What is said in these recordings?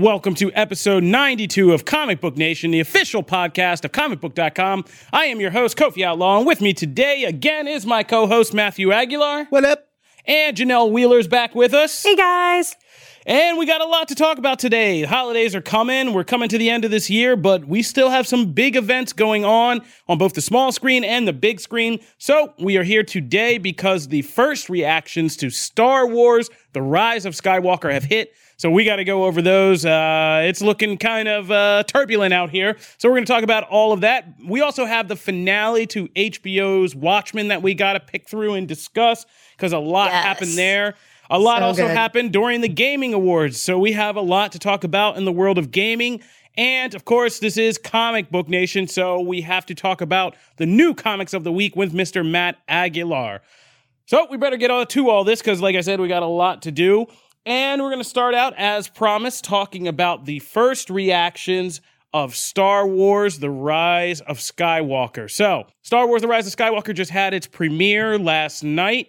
Welcome to episode 92 of Comic Book Nation, the official podcast of comicbook.com. I am your host, Kofi Outlaw, and with me today again is my co host, Matthew Aguilar. What up? And Janelle Wheeler's back with us. Hey guys. And we got a lot to talk about today. The holidays are coming. We're coming to the end of this year, but we still have some big events going on on both the small screen and the big screen. So we are here today because the first reactions to Star Wars The Rise of Skywalker have hit. So we got to go over those. Uh, it's looking kind of uh, turbulent out here. So we're going to talk about all of that. We also have the finale to HBO's Watchmen that we got to pick through and discuss because a lot Yes. happened there. A lot So also good. happened during the Gaming Awards. So we have a lot to talk about in the world of gaming. And of course, this is Comic Book Nation. So we have to talk about the new comics of the week with Mr. Matt Aguilar. So we better get on to all this because, like I said, we got a lot to do. And we're going to start out, as promised, talking about the first reactions of Star Wars The Rise of Skywalker. So, Star Wars The Rise of Skywalker just had its premiere last night.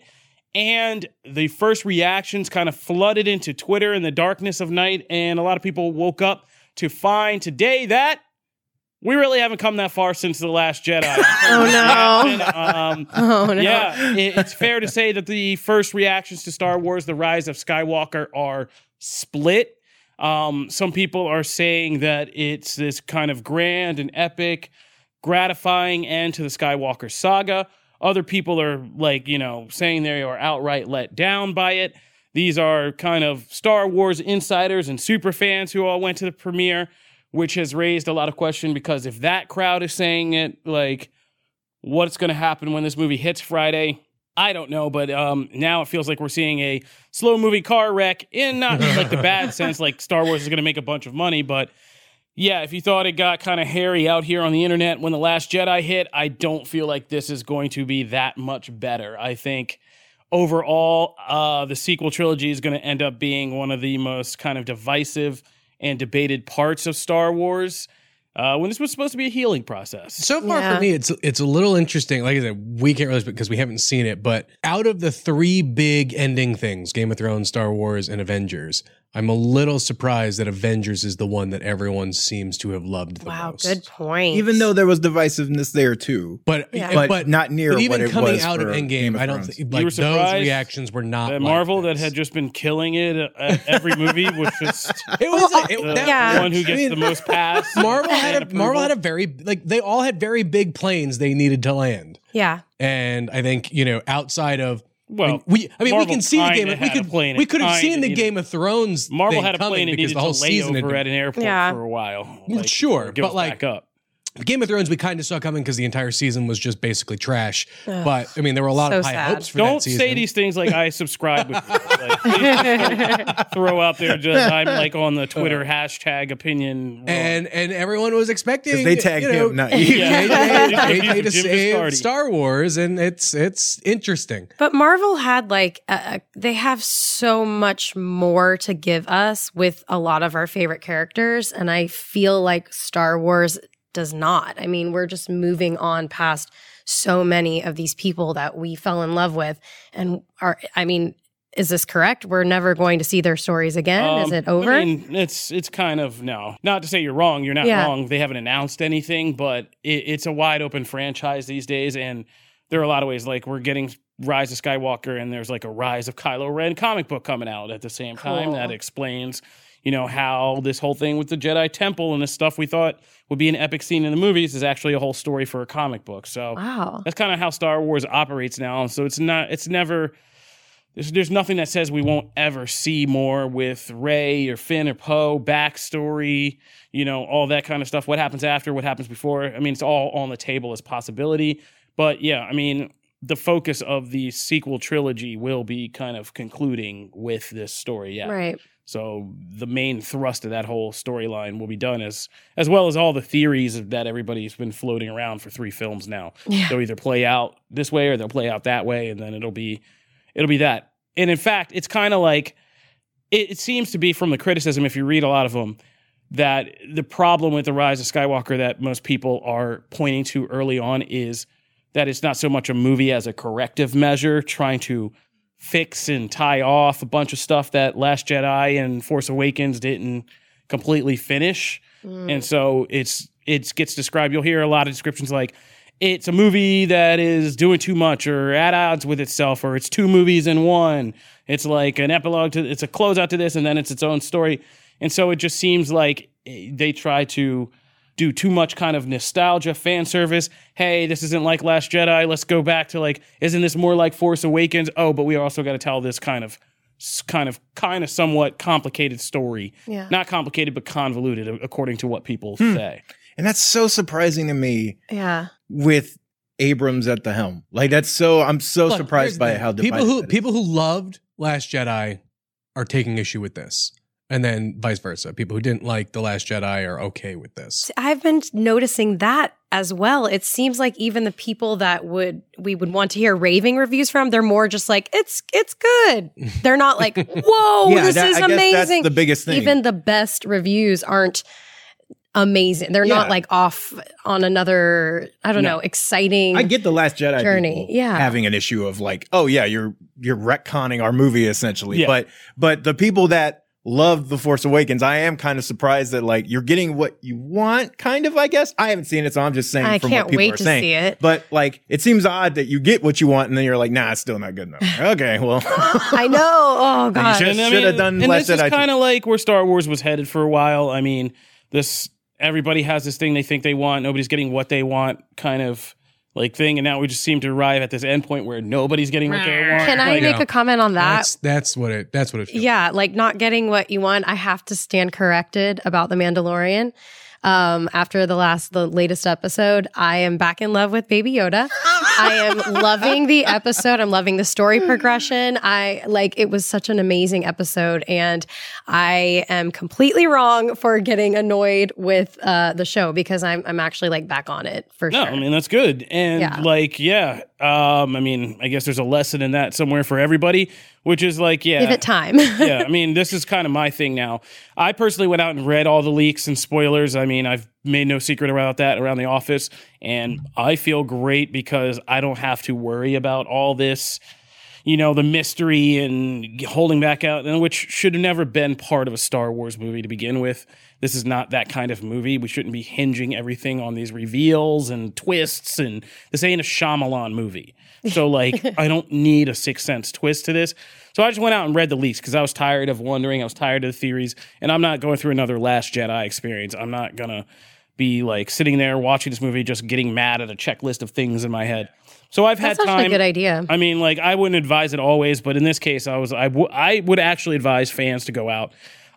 And the first reactions kind of flooded into Twitter in the darkness of night. And a lot of people woke up to find today that we really haven't come that far since The Last Jedi. Oh, no. Um, Oh no. yeah, it- it's fair to say that the first reactions to Star Wars: The Rise of Skywalker are split. Um, some people are saying that it's this kind of grand and epic, gratifying end to the Skywalker saga. Other people are like, you know, saying they are outright let down by it. These are kind of Star Wars insiders and super fans who all went to the premiere, which has raised a lot of question because if that crowd is saying it, like, what's going to happen when this movie hits Friday. I don't know, but um, now it feels like we're seeing a slow movie car wreck in not like the bad sense, like Star Wars is going to make a bunch of money, but yeah, if you thought it got kind of hairy out here on the internet when The Last Jedi hit, I don't feel like this is going to be that much better. I think overall, uh, the sequel trilogy is going to end up being one of the most kind of divisive and debated parts of Star Wars. Uh, when this was supposed to be a healing process. So far Yeah. for me, it's it's a little interesting. Like I said, we can't really because we haven't seen it. But out of the three big ending things, Game of Thrones, Star Wars, and Avengers, I'm a little surprised that Avengers is the one that everyone seems to have loved the Wow, most. good point. Even though there was divisiveness there too, But Yeah. Eh, but, but, not near but even what it coming was out of for Endgame, Game of I don't think like those reactions were not that like Marvel that had just been killing it at every movie was just it was it, the that- Yeah. one who gets I mean, the most pass. Marvel had a Marvel had a very like they all had very big planes they needed to land. yeah. And I think, you know, outside of well. I mean, we I mean Marvel we can see the kinda game we could plane we could have kinda seen the Game of Thrones Marvel thing had a plane it because needed the whole to season had layover been- at an airport Yeah. for a while. Well, sure, but like- up. Game of Thrones we kind of saw coming because the entire season was just basically trash. but I mean there were a lot so of high sad. hopes for that Don't say these things like I subscribe with. Like, please just don't throw out there just I'm like on the Twitter hashtag opinion. wrong. and and everyone was expecting 'Cause they tagged you know, him, not you. Yeah. AJ, Jim AJ to save Star Wars, and it's it's interesting. But Marvel had like uh, they have so much more to give us with a lot of our favorite characters and I feel like Star Wars does not. I mean, we're just moving on past so many of these people that we fell in love with and are I mean, is this correct? We're never going to see their stories again? is Um, it over? I mean, it's it's kind of no. Not to say you're wrong. You're not Yeah. wrong. They haven't announced anything, but it, it's a wide open franchise these days, and there are a lot of ways. Like we're getting Rise of Skywalker, and there's like a Rise of Kylo Ren comic book coming out at the same time that explains, you know, how this whole thing with the Jedi Temple and this stuff we thought would be an epic scene in the movies is actually a whole story for a comic book. So Wow. that's kind of how Star Wars operates now. So it's not, it's never, there's, there's nothing that says we won't ever see more with Rey or Finn or Poe backstory, you know, all that kind of stuff. What happens after, what happens before. I mean, it's all on the table as possibility. But yeah, I mean, the focus of the sequel trilogy will be kind of concluding with this story. Yeah. Right. So the main thrust of that whole storyline will be done as as well as all the theories that everybody's been floating around for three films now. Yeah. They'll either play out this way or they'll play out that way, and then it'll be it'll be that. And in fact, it's kind of like it, it seems to be from the criticism, if you read a lot of them, that the problem with the rise of Skywalker that most people are pointing to early on is that it's not so much a movie as a corrective measure, trying to fix and tie off a bunch of stuff that Last Jedi and Force Awakens didn't completely finish. Mm. And so it's it gets described. You'll hear a lot of descriptions like it's a movie that is doing too much or at odds with itself, or it's two movies in one. It's like an epilogue to it's a closeout to this, and then it's its own story. And so it just seems like eh, they try to do too much kind of nostalgia fan service. Hey, this isn't like Last Jedi. Let's go back to like, isn't this more like Force Awakens? Oh, but we also got to tell this kind of kind of kind of somewhat complicated story. Yeah. Not complicated, but convoluted according to what people hmm. say. And that's so surprising to me Yeah. with Abrams at the helm. Like that's so I'm so Look, surprised by thing. how people who people who loved Last Jedi are taking issue with this, and then vice versa. People who didn't like the Last Jedi are okay with this. I've been noticing that as well. It seems like even the people that would we would want to hear raving reviews from, they're more just like it's it's good. They're not like, "Whoa, yeah, this that- is I guess amazing." that's the biggest thing. even the best reviews aren't amazing. They're not like off on another, I don't No. know, exciting. I get the Last Jedi Journey, yeah. having an issue of like, oh yeah, you're you're retconning our movie essentially. Yeah. But but the people that love The Force Awakens, I am kind of surprised that like you're getting what you want, kind of, I guess. I haven't seen it, so I'm just saying I from can't what people wait are to saying. see it. But like it seems odd that you get what you want and then you're like, nah, it's still not good enough. okay, well I know. Oh god. should- should've done and Last this is kind of like where Star Wars was headed for a while. I mean, this everybody has this thing they think they want. Nobody's getting what they want, kind of like thing. And now we just seem to arrive at this end point where nobody's getting what they want. Can I Like, make Yeah. a comment on that? That's that's what it that's what it feels. Yeah, like not getting what you want. I have to stand corrected about the Mandalorian. Um, after the last, the latest episode, I am back in love with Baby Yoda. I am loving the episode. I'm loving the story progression. I like it was such an amazing episode, and I am completely wrong for getting annoyed with uh, the show because I'm I'm actually like back on it for sure. No, sure. I mean that's good. And Yeah. like, yeah, um, I mean, I guess there's a lesson in that somewhere for everybody, which is like, yeah, Give it time. yeah, I mean, this is kind of my thing now. I personally went out and read all the leaks and spoilers. I mean, I've made no secret about that around the office, and I feel great because I don't have to worry about all this, you know, the mystery and holding back out, and which should have never been part of a Star Wars movie to begin with. This is not that kind of movie. We shouldn't be hinging everything on these reveals and twists, and this ain't a Shyamalan movie. So, like, I don't need a Sixth Sense twist to this. So I just went out and read the leaks because I was tired of wondering. I was tired of the theories, and I'm not going through another Last Jedi experience. I'm not gonna be like sitting there watching this movie, just getting mad at a checklist of things in my head. So I've That's had actually a time. good idea. I mean, like I wouldn't advise it always, but in this case, I was I, w- I would actually advise fans to go out.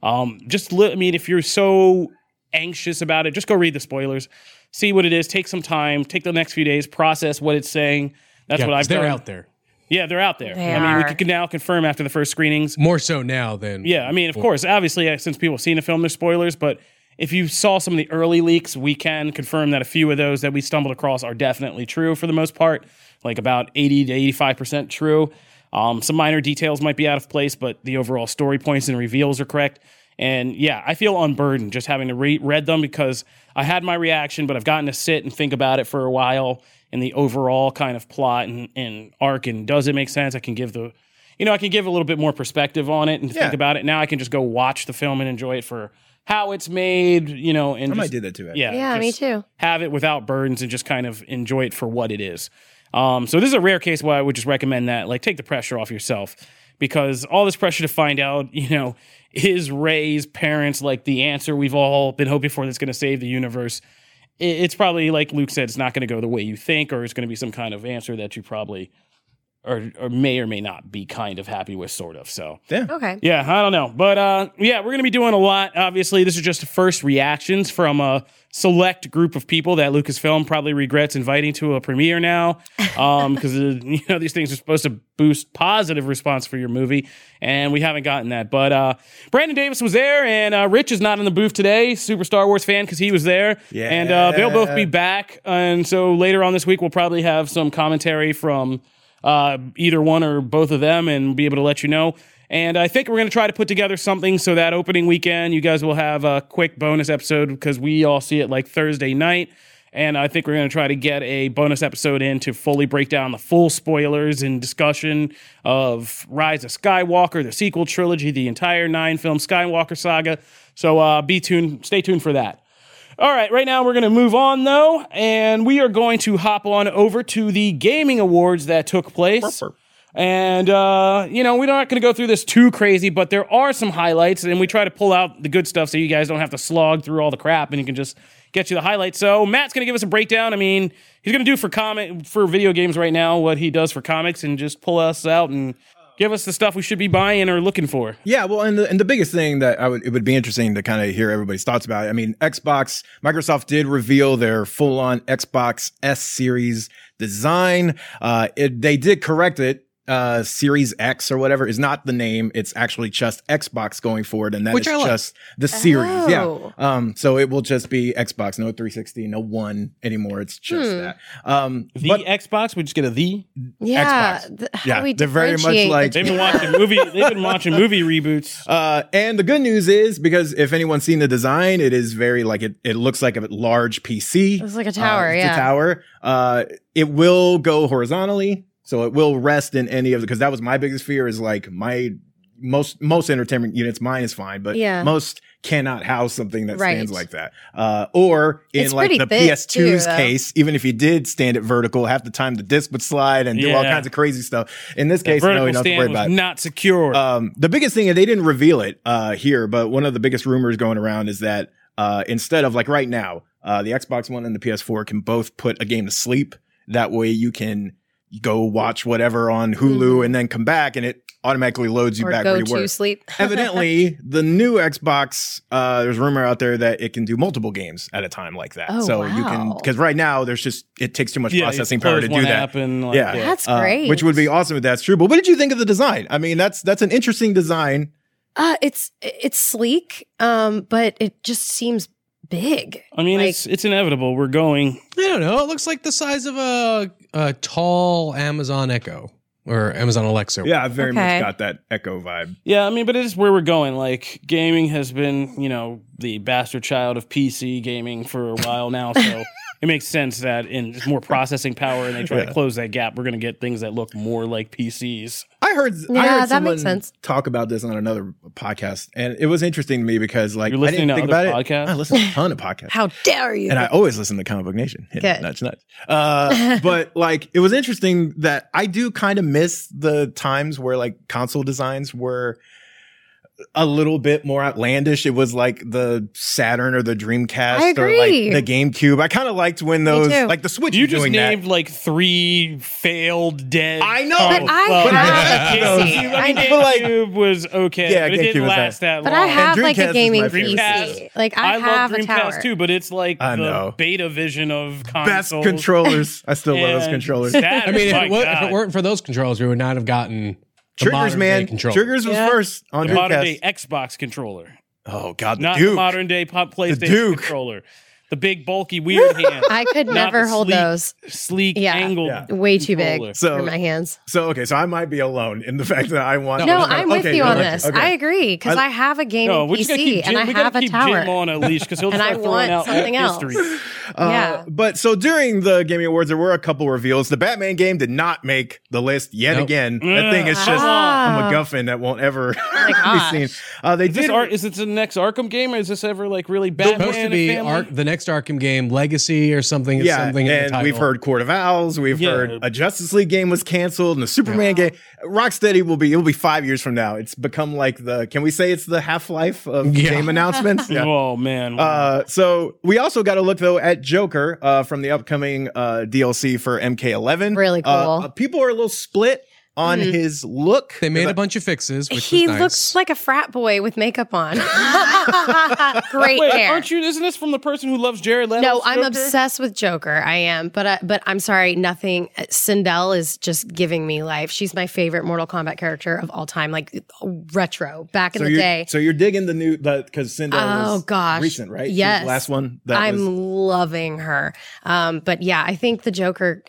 Um, just li- I mean, if you're so anxious about it, just go read the spoilers, see what it is, take some time, take the next few days, process what it's saying. That's Yeah, what 'cause I've they're done. out there Yeah, they're out there. They I mean, we can now confirm after the first screenings. more so now than Yeah, I mean, of course, obviously, uh, since people have seen the film, there's spoilers, but if you saw some of the early leaks, we can confirm that a few of those that we stumbled across are definitely true for the most part, like about 80 to 85% true. Um, some minor details might be out of place, but the overall story points and reveals are correct. And yeah, I feel unburdened just having to re- read them because I had my reaction, but I've gotten to sit and think about it for a while and the overall kind of plot and, and arc. And does it make sense? I can give the, you know, I can give a little bit more perspective on it and think about it. Now I can just go watch the film and enjoy it for how it's made, you know, and I might do that too. actually. yeah, yeah, me too. Have it without burdens and just kind of enjoy it for what it is. Um, so this is a rare case where I would just recommend that, like, take the pressure off yourself because all this pressure to find out, you know, is Rey's parents like the answer we've all been hoping for that's going to save the universe? It's probably like Luke said, it's not going to go the way you think, or it's going to be some kind of answer that you probably or or may or may not be kind of happy with, sort of. So yeah, Okay. yeah, I don't know. But uh, yeah, we're going to be doing a lot. Obviously, this is just first reactions from a select group of people that Lucasfilm probably regrets inviting to a premiere now. Um, because you know these things are supposed to boost positive response for your movie, and we haven't gotten that. But uh, Brandon Davis was there, and uh, Rich is not in the booth today. Super Star Wars fan because he was there. Yeah. And uh, they'll both be back, and so later on this week we'll probably have some commentary from uh, either one or both of them and be able to let you know. And I think we're going to try to put together something so that opening weekend, you guys will have a quick bonus episode because we all see it like Thursday night. And I think we're going to try to get a bonus episode in to fully break down the full spoilers and discussion of Rise of Skywalker, the sequel trilogy, the entire nine film Skywalker saga. So uh, be tuned, stay tuned for that. All right, right now we're going to move on though, and we are going to hop on over to the gaming awards that took place. And uh, you know, we're not going to go through this too crazy, but there are some highlights, and we try to pull out the good stuff so you guys don't have to slog through all the crap, and you can just get you the highlights. So Matt's going to give us a breakdown. I mean, he's going to do for comic for video games right now what he does for comics, and just pull us out and give us the stuff we should be buying or looking for. Yeah, well, and the and the biggest thing that I would it would be interesting to kind of hear everybody's thoughts about. It. I mean, Xbox, Microsoft did reveal their full on Xbox S series design. Uh, it, they did correct it. Uh, Series X or whatever is not the name. It's actually just Xbox going forward, and that is Which I like. just the series. Yeah. Oh. Um. So it will just be Xbox, no 360, no One anymore. It's just Hmm. that. Um. The but Xbox, we just get a the. Yeah. Xbox. th- how Yeah, we they're very much like- the They've been watching movie. They've been watching movie reboots. Uh, and the good news is because if anyone's seen the design, it is very like it, it looks like a large PC. It's like a tower, Uh, it's yeah. a tower. Uh, it will go horizontally. So it will rest in any of the, cause that was my biggest fear is like my most, most entertainment units, mine is fine, but Yeah. most cannot house something that Right. stands like that. Uh, or in It's like the PS2's too, case, even if you did stand it vertical, half the time the disc would slide and do all kinds of crazy stuff. In this The case, no, vertical you don't have to stand worry about it. not secure. Um, the biggest thing, they didn't reveal it uh, here, but one of the biggest rumors going around is that uh, instead of like right now, uh, the Xbox One and the PS4 can both put a game to sleep. That way you can go watch whatever on Hulu and then come back and it automatically loads you or back go where you to were. sleep. Evidently, the new Xbox, uh, there's rumor out there that it can do multiple games at a time like that. Oh, so you can, wow. because right now there's just, it takes too much yeah, processing power to do that. and, like, Yeah. That's Uh, great. which would be awesome if that's true. But what did you think of the design? I mean, that's that's an interesting design. Uh, it's it's sleek, um, but it just seems big. I mean, Like- it's it's inevitable. We're going. I don't know. It looks like the size of a, a tall Amazon Echo or Amazon Alexa. Yeah, I very Okay. much got that Echo vibe. Yeah, I mean, but it is where we're going. Like, gaming has been, you know, the bastard child of PC gaming for a while now. So it makes sense that in just more processing power and they try Yeah. to close that gap, we're going to get things that look more like PCs. I heard, I Yeah, heard that someone makes sense. talk about this on another podcast, and it was interesting to me because, like, You're listening I didn't to think other about podcasts? it. I listen to a ton of podcasts. How dare you? and I always listen to Comic Book Nation. Yeah, Good. Nudge, nudge. Uh, but like, it was interesting that I do kind of miss the times where like console designs were a little bit more outlandish. It was like the Saturn or the Dreamcast or like the GameCube. I kind of liked when those, like the Switch. You just doing named that. like three failed dead. I know. But I Well, have a GameCube- PC. I mean, I know, like- GameCube was okay, Yeah, but it GameCube didn't last that but long. I have like a gaming. PC. Like I, I have love a Dreamcast tower. too, but it's like I the know. beta vision of best consoles. controllers. I still love those controllers. Saturn, I mean, if it, wa- if it weren't for those controls, we would not have gotten the Triggers, man. Triggers was Yeah. first on the modern day Xbox controller, Oh God, the not Duke. the modern day pop PlayStation Duke. controller. The big bulky weird hand, I could Not never hold sleek- those. sleek Yeah. angled. Yeah. Way too controller. big So- for my hands. So okay, so I might be alone in the fact that I want. No, Okay, I'm with okay, you on this. okay. I agree because I- I, have a gaming No, we just gotta PC keep Jim, and I we gotta have a keep tower. Jim on a leash because he'll And start I throwing want out something alt else. history. Uh, Yeah. But so during the Gaming Awards, there were a couple reveals. The Batman game did not make the list yet Nope. again. That thing is just Ah. a MacGuffin that won't ever my be seen. Uh, they Is this, did. Ar- is this the next Arkham game, or is this ever like really It's Batman? supposed to be family? Ark, the next next Arkham game, Legacy or something. yeah, something in the and title. we've heard Court of Owls. We've Yeah. heard a Justice League game was canceled, and the Superman game. Rocksteady will be. It'll be five years from now. It's become like the. Can we say it's the Half Life of Yeah. game announcements? Oh man. Uh, so we also got to look though at Joker uh, from the upcoming uh, DLC for MK11. Really Uh, cool. Uh, people are a little split on his look. They made a bunch of fixes, which he nice. looks like a frat boy with makeup on. Great Wait, hair. aren't you? Isn't this from the person who loves Jared Leto? no, I'm obsessed with Joker. I am, but uh, but I'm sorry, nothing. uh, Sindel is just giving me life. She's my favorite Mortal Kombat character of all time, like retro, back in so the day. So you're digging the new because Sindel Oh, was gosh. recent, right? She Yes. the last one. That I'm was, loving her. Um, but yeah, I think the Joker.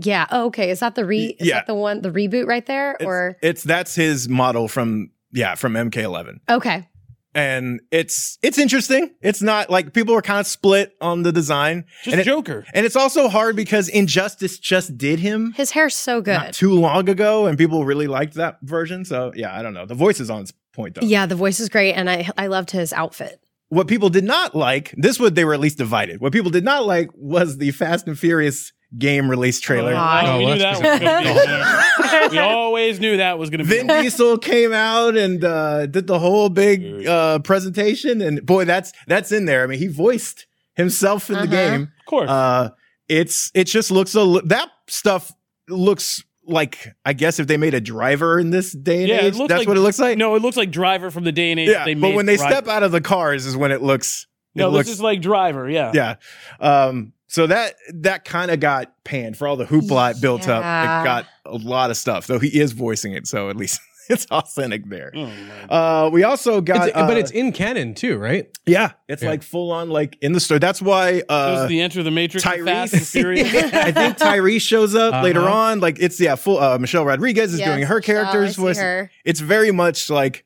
Yeah. Oh, okay. Is that the re? Is Yeah. that the one? The reboot right there, it's, or it's that's his model from yeah from MK11. okay? and it's it's interesting. It's not like people are kind of split on the design, Just and it- Joker. and it's also hard because Injustice just did him His hair's so good. not too long ago, and people really liked that version. So yeah, I don't know. The voice is on its point though. Yeah, the voice is great, and I I loved his outfit. What people did not like, this would they were at least divided. What people did not like was the Fast and Furious game release trailer. Oh, we Oh, knew that was going to be there. We always knew that was going to be. Vin Diesel came out and uh, did the whole big uh, presentation, and boy, that's that's in there. I mean, he voiced himself in the Uh-huh. game. Of course. Uh, it's it just looks a li- that stuff looks like I guess if they made a driver in this day and yeah, age, it looks that's like, what it looks like. No, it looks like Driver from the day and age. yeah, they but made when they Driver. step out of the cars is when it looks. It no, looks this is like Driver. Yeah. yeah. Um, so that that kind of got panned for all the hoopla it built up. It got a lot of stuff. Though he is voicing it, so at least it's authentic there. Oh, Uh, we also got, It's- but uh, it's in canon too, right? yeah, it's Yeah. like full on like in the story. That's why This uh, is the Enter the Matrix. of Fast and Tyrese. I think Tyrese shows up later Uh-huh. on. Like it's yeah, full. Uh, Michelle Rodriguez is Yes, doing her Michelle, I character's see voice. her. It's very much like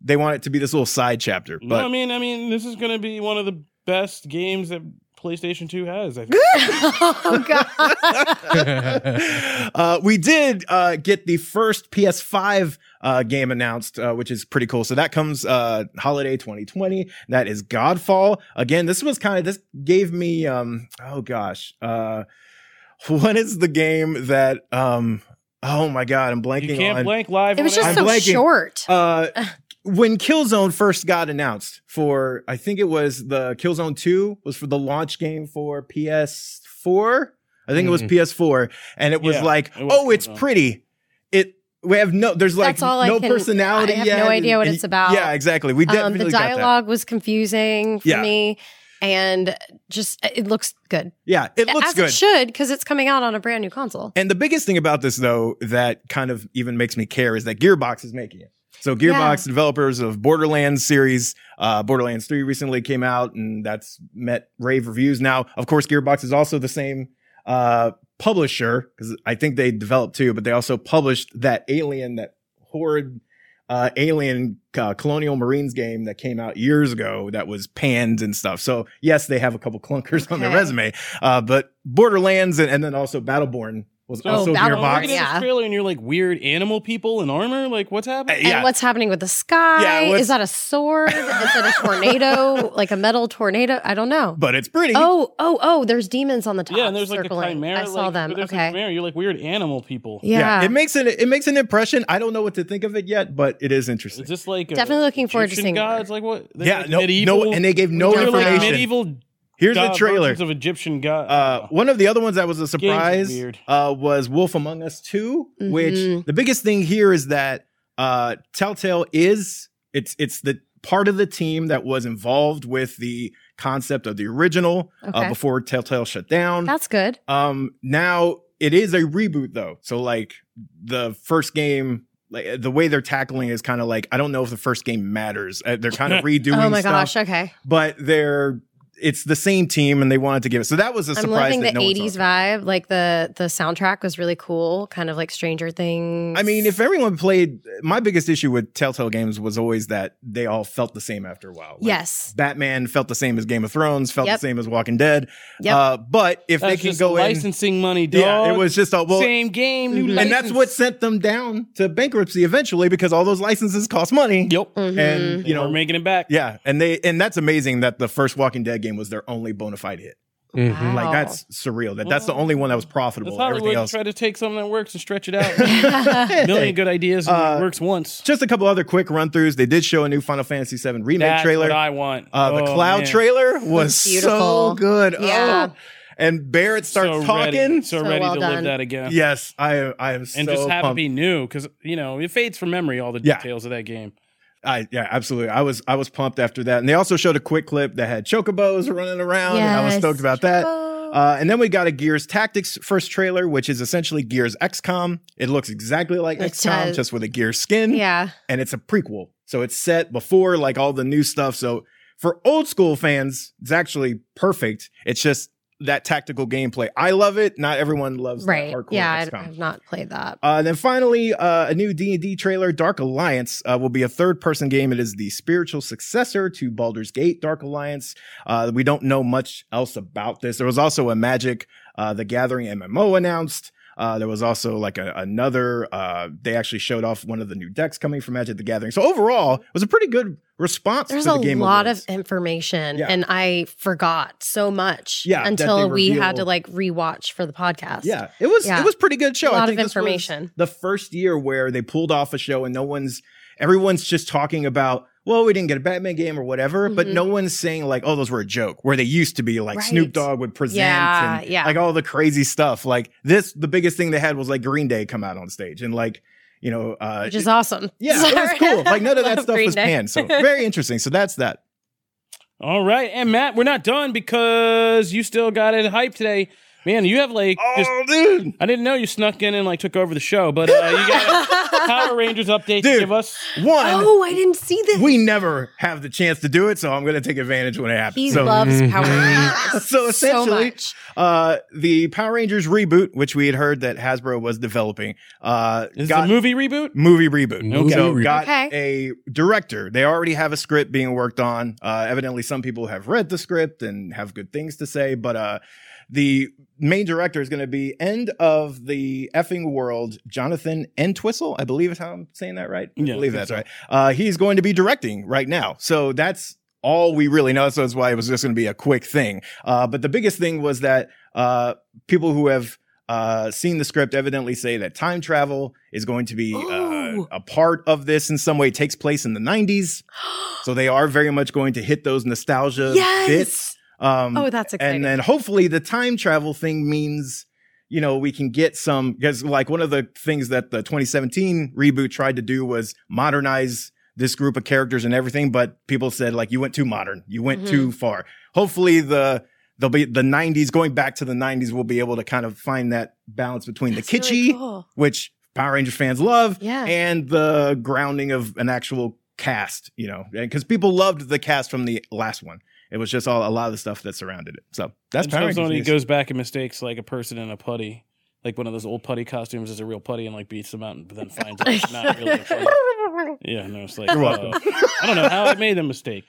they want it to be this little side chapter. no, But I mean, I mean, this is going to be one of the best games that PlayStation 2 has. I think. oh god. uh, we did uh, get the first PS5 uh, game announced, uh, which is pretty cool. So that comes uh, holiday 2020. That is Godfall. Again, this was kind of this gave me um, oh gosh, uh, what is the game that um, oh my god, I'm blanking You can't on. blank live. It was on just I'm so blanking. short. When Killzone first got announced for, I think it was the Killzone 2 was for the launch game for PS4. I think it was Mhm. PS4. And it was Yeah, like, it was oh, it's Killzone. pretty. It, we have no, there's like That's all I no can- personality I have yet. no idea what And- it's about. Yeah, exactly. We Um, definitely the got that. dialogue was confusing for Yeah. me, and just it looks good. Yeah, it looks As good. it should because it's coming out on a brand new console. And the biggest thing about this, though, that kind of even makes me care is that Gearbox is making it. So Gearbox, developers of Borderlands series, uh, Borderlands 3 recently came out and that's met rave reviews. Now, of course, Gearbox is also the same, uh, publisher because I think they developed too, but they also published that Alien, that horrid, uh, Alien, uh, Colonial Marines game that came out years ago that was panned and stuff. So yes, they have a couple clunkers on their resume. Uh, but Borderlands and, and then also Battleborn was So- also Oh, Battleborn, I'm Gearbox. looking at Yeah. this trailer and you're like weird animal people in armor. Like, what's happening? Uh, yeah. And what's happening with the sky? Yeah, Is that a sword? Is it a tornado? like a metal tornado? I don't know. But it's pretty. Oh, oh, oh! There's demons on the top. yeah, and there's like circling. a chimera. I saw like, them. There's a Okay. chimera. You're like weird animal people. Yeah. it makes it it makes an impression. I don't know what to think of it yet, but it is interesting. Is this like a Definitely looking forward to Egyptian seeing more. gods? Like what? They're yeah, like no, medieval. no, and they gave no We. They're like medieval. Here's the trailer. of Egyptian god. Uh, one of the other ones that was a surprise uh, was Wolf Among Us 2, which Mhm. the biggest thing here is that uh, Telltale is it's it's the part of the team that was involved with the concept of the original uh, Okay. before Telltale shut down. That's good. Um, now it is a reboot though. So like the first game, like the way they're tackling is kind of like, I don't know if the first game matters. Uh, they're kind of redoing oh my stuff, gosh. Okay. but they're, it's the same team and they wanted to give it. So that was a I'm surprise. loving that the no 80s vibe. Like the the soundtrack was really cool, kind of like Stranger Things. I mean, if everyone played, my biggest issue with Telltale games was always that they all felt the same after a while. Like, yes, Batman felt the same as Game of Thrones, felt Yep. the same as Walking Dead. Yep. Uh, but if That's they can just go in, licensing money, dog. yeah, it was just a well, same game, new and that's what sent them down to bankruptcy eventually because all those licenses cost money. Yep. Mhm. And you You know, know, we're making it back. yeah, and they and that's amazing that the first Walking Dead game game was their only bona fide hit. Mhm. Wow. Like that's surreal. That that's the only one that was profitable. That's Everything Hollywood else. try to take something that works and stretch it out. Million good ideas and Uh, it works once. Just a couple other quick run throughs. They did show a new Final Fantasy VII remake That's trailer. what I want. Uh, the Oh, cloud man. trailer was so good. Yeah. Oh. And Barret starts so talking. Ready, so, So ready well to done. live that again. Yes, I I am so and just have it be new because you know it fades from memory all the Yeah. details of that game. I yeah, absolutely. I was I was pumped after that. And they also showed a quick clip that had chocobos running around, and I was stoked about that. Uh, and then we got a Gears Tactics first trailer, which is essentially Gears XCOM. It looks exactly like It XCOM, does. just with a Gears skin. yeah. and it's a prequel. So it's set before like all the new stuff. So for old school fans, it's actually perfect. It's just that tactical gameplay. I love it. Not everyone loves Right. hardcore Yeah, I. I've not played that. Uh, then finally, uh, a new D and D trailer, Dark Alliance, uh, will be a third-person game. It is the spiritual successor to Baldur's Gate, Dark Alliance. Uh, we don't know much else about this. There was also a Magic, uh, the Gathering MMO announced. Uh, there was also like a, another. Uh, they actually showed off one of the new decks coming from Magic the Gathering. So overall, it was a pretty good response. There's to a the game A lot awards. of information, Yeah. and I forgot so much Yeah, until we had to like rewatch for the podcast. Yeah, it was Yeah. it was pretty good show. A lot I of information. the first year where they pulled off a show and no one's everyone's just talking about well we didn't get a Batman game or whatever, but Mhm. no one's saying like oh those were a joke where they used to be like Right. Snoop Dogg would present Yeah, and yeah. like all the crazy stuff. Like this, the biggest thing they had was like Green Day come out on stage and like you know uh, which is awesome. yeah it was cool. Like none of that stuff Green was Day. panned, so very interesting. So that's that. All right, and Matt, we're not done because you still got it hyped today. Man, you have like just Oh dude. I didn't know you snuck in and like took over the show, but uh, you got a Power Rangers update to give us. One, Oh, I didn't see this. we never have the chance to do it, so I'm going to take advantage when it happens. he so, loves Power Rangers So essentially- much. Uh, the Power Rangers reboot, which we had heard that Hasbro was developing, uh, Is got the movie reboot? movie reboot. Movie So reboot. got Okay. a director. They already have a script being worked on. Uh, evidently, some people have read the script and have good things to say, but uh, the main director is going to be end of the effing world, Jonathan Entwistle. I believe is how I'm saying that right. I Yeah, believe that's so. right. Uh, he's going to be directing right now. So that's all we really know. So that's why it was just going to be a quick thing. Uh, but the biggest thing was that uh, people who have uh, seen the script evidently say that time travel is going to be uh, a part of this in some way. It takes place in the 90s. So they are very much going to hit those nostalgia yes. bits. Um, Oh, that's exciting. and then hopefully the time travel thing means you know we can get some because like one of the things that the 2017 reboot tried to do was modernize this group of characters and everything but people said like you went too modern you went Mhm. too far hopefully the there'll be the 90s going back to the 90s we'll be able to kind of find that balance between That's the really kitschy cool. which power ranger fans love Yeah. and the grounding of an actual cast you know because people loved the cast from the last one it was just all a lot of the stuff that surrounded it. So that's I Power just Rangers he goes back and mistakes like a person in a putty, like one of those old putty costumes as a real putty, and like beats them out, and then finds out it's not really. a putty. Yeah, no, it's like You're uh, welcome. I don't know how I made the mistake.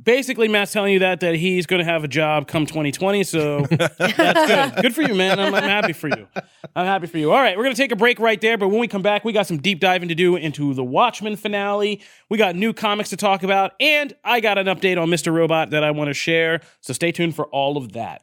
Basically, Matt's telling you that that he's going to have a job come 2020. So that's good. Good for you, man. I'm, I'm happy for you. I'm happy for you. All right, we're going to take a break right there. But when we come back, we got some deep diving to do into the Watchmen finale. We got new comics to talk about, and I got an update on Mr. Robot that I want to share. So stay tuned for all of that.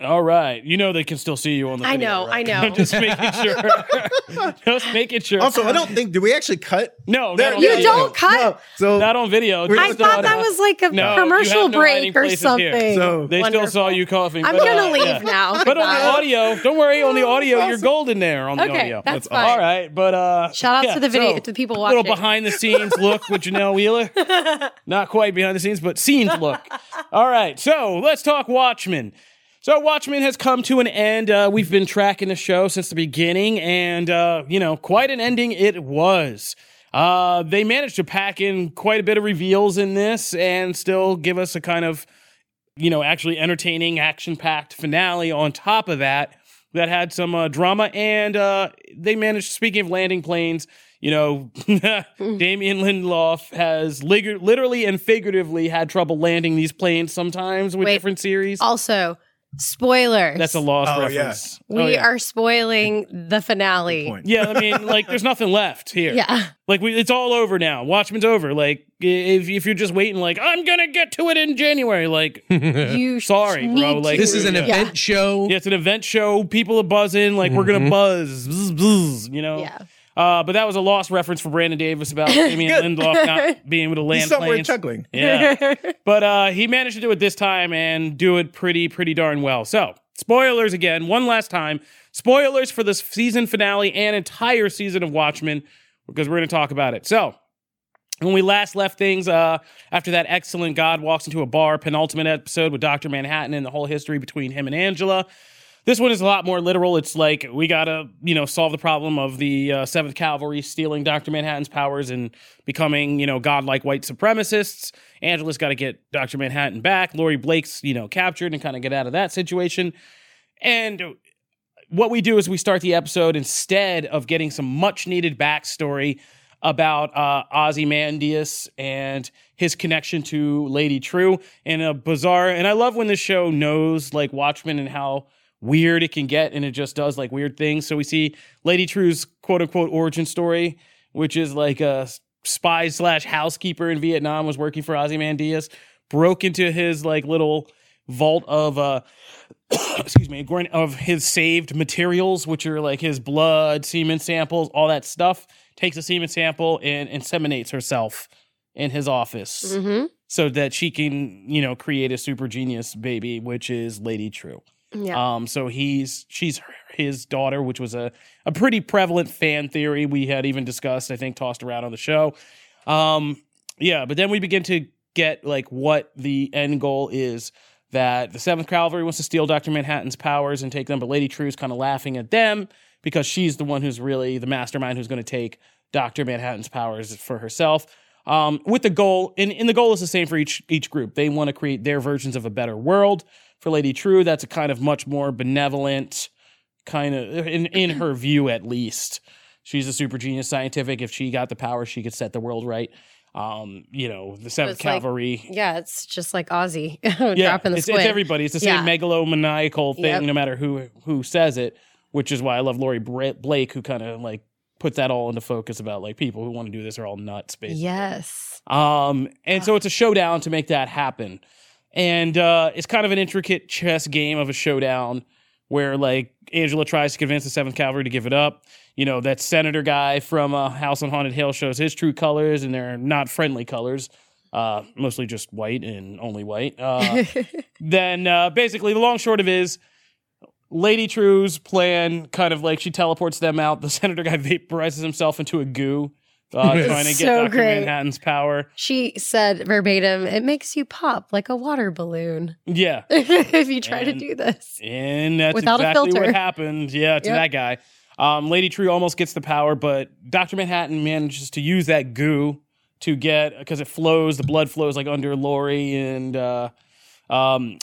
All right. You know they can still see you on the I video, know, right? I know. Just making sure. Just making sure. Also, I don't think. Do we actually cut? no, There- not on You video. don't cut? No. So Not on video. We're I thought that was like a No, commercial no break or places here. something. So- They still saw you coughing. I'm but, gonna uh, leave yeah. now. But on the audio, don't worry. On the audio, you're golden there. On the Okay, audio. that's That's fine. All right, but uh, Shout out yeah, to the video so, to the people watching. little behind the scenes look with Janelle Wheeler. Not quite behind the scenes, but scenes look. All right, so let's talk Watchmen. So Watchmen has come to an end. Uh, we've been tracking the show since the beginning, and uh, you know, quite an ending it was. Uh, they managed to pack in quite a bit of reveals in this, and still give us a kind of, you know, actually entertaining, action-packed finale. On top of that, that had some uh, drama, and uh, they managed. Speaking of landing planes, you know, Damian Lindelof has lig- literally and figuratively had trouble landing these planes sometimes with Wait. different series. Also, spoilers. That's a lost Oh, reference. We Oh, yeah. are spoiling the finale. Yeah, I mean, like, there's nothing left here. Yeah. Like, we, it's all over now. Watchmen's over. Like, if, if you're just waiting, like, I'm gonna get to it in January. Like, You Sorry, bro, like- This is an Yeah. event show. yeah, it's an event show. People are buzzing. Like, we're gonna mm-hmm. buzz, bzz, bzz, you know. Yeah. Uh, but that was a lost reference for Brandon Davis about Damian Lindelof not being able to land He's somewhere planes. chuckling. Yeah. but uh, he managed to do it this time and do it pretty, pretty darn well. So, spoilers again, one last time. Spoilers for this season finale and entire season of Watchmen, because we're going to talk about it. So, when we last left things, uh, after that excellent God walks into a bar penultimate episode with Dr. Manhattan and the whole history between him and Angela, this one is a lot more literal. It's like we gotta, you know, solve the problem of the uh, Seventh Kavalry stealing Doctor Manhattan's powers and becoming, you know, godlike white supremacists. Angela's got to get Doctor Manhattan back. Laurie Blake's, you know, captured and kind of get out of that situation. And what we do is we start the episode instead of getting some much needed backstory about uh, Ozymandias and his connection to Lady Trieu in a bizarre. And I love when the show knows like Watchmen and how weird it can get, and it just does like weird things. So we see Lady Trieu's quote unquote origin story, which is like a spy slash housekeeper in Vietnam was working for Ozymandias, broke into his like little vault of uh excuse me of his saved materials which are like his blood semen samples all that stuff takes a semen sample and inseminates herself in his office hmm so that she can you know create a super genius baby which is lady Trieu Yeah. um so he's she's his daughter which was a a pretty prevalent fan theory we had even discussed i think tossed around on the show um yeah but then we begin to get like what the end goal is that the Seventh Kavalry wants to steal Doctor Manhattan's powers and take them, but Lady Trieu's kind of laughing at them because she's the one who's really the mastermind who's going to take Doctor Manhattan's powers for herself. Um, with the goal, and, and the goal is the same for each each group. They want to create their versions of a better world. For Lady Trieu, that's a kind of much more benevolent kind of in in her view at least. She's a super genius scientific. If she got the power, she could set the world right. Um, you know, the Seventh like- Cavalry yeah, it's just like Ozzy yeah, dropping the it's, squid. it's everybody. It's the same Yeah. megalomaniacal thing, Yep. no matter who who says it. Which is why I love Laurie Bra- Blake, who kind of like put that all into focus about like people who want to do this are all nuts, basically. Yes. Um, and so it's a showdown to make that happen, and uh, it's kind of an intricate chess game of a showdown where like Angela tries to convince the Seventh Kavalry to give it up. You know that senator guy from uh, House on Haunted Hill shows his true colors, and they're not friendly colors. Uh, mostly just white and only white. Uh, then uh, basically the long short of it is Lady Trieu's plan kind of like she teleports them out. The senator guy vaporizes himself into a goo, uh, trying to get So Dr. great. Manhattan's power. she said verbatim, "It makes you pop like a water balloon Yeah. if you try And- to do this." And that's Without a exactly filter. what happened. Yeah, to Yep. that guy. Um, Lady Trieu almost gets the power, but Dr. Manhattan manages to use that goo to get because it flows, the blood flows like under Laurie and uh, um,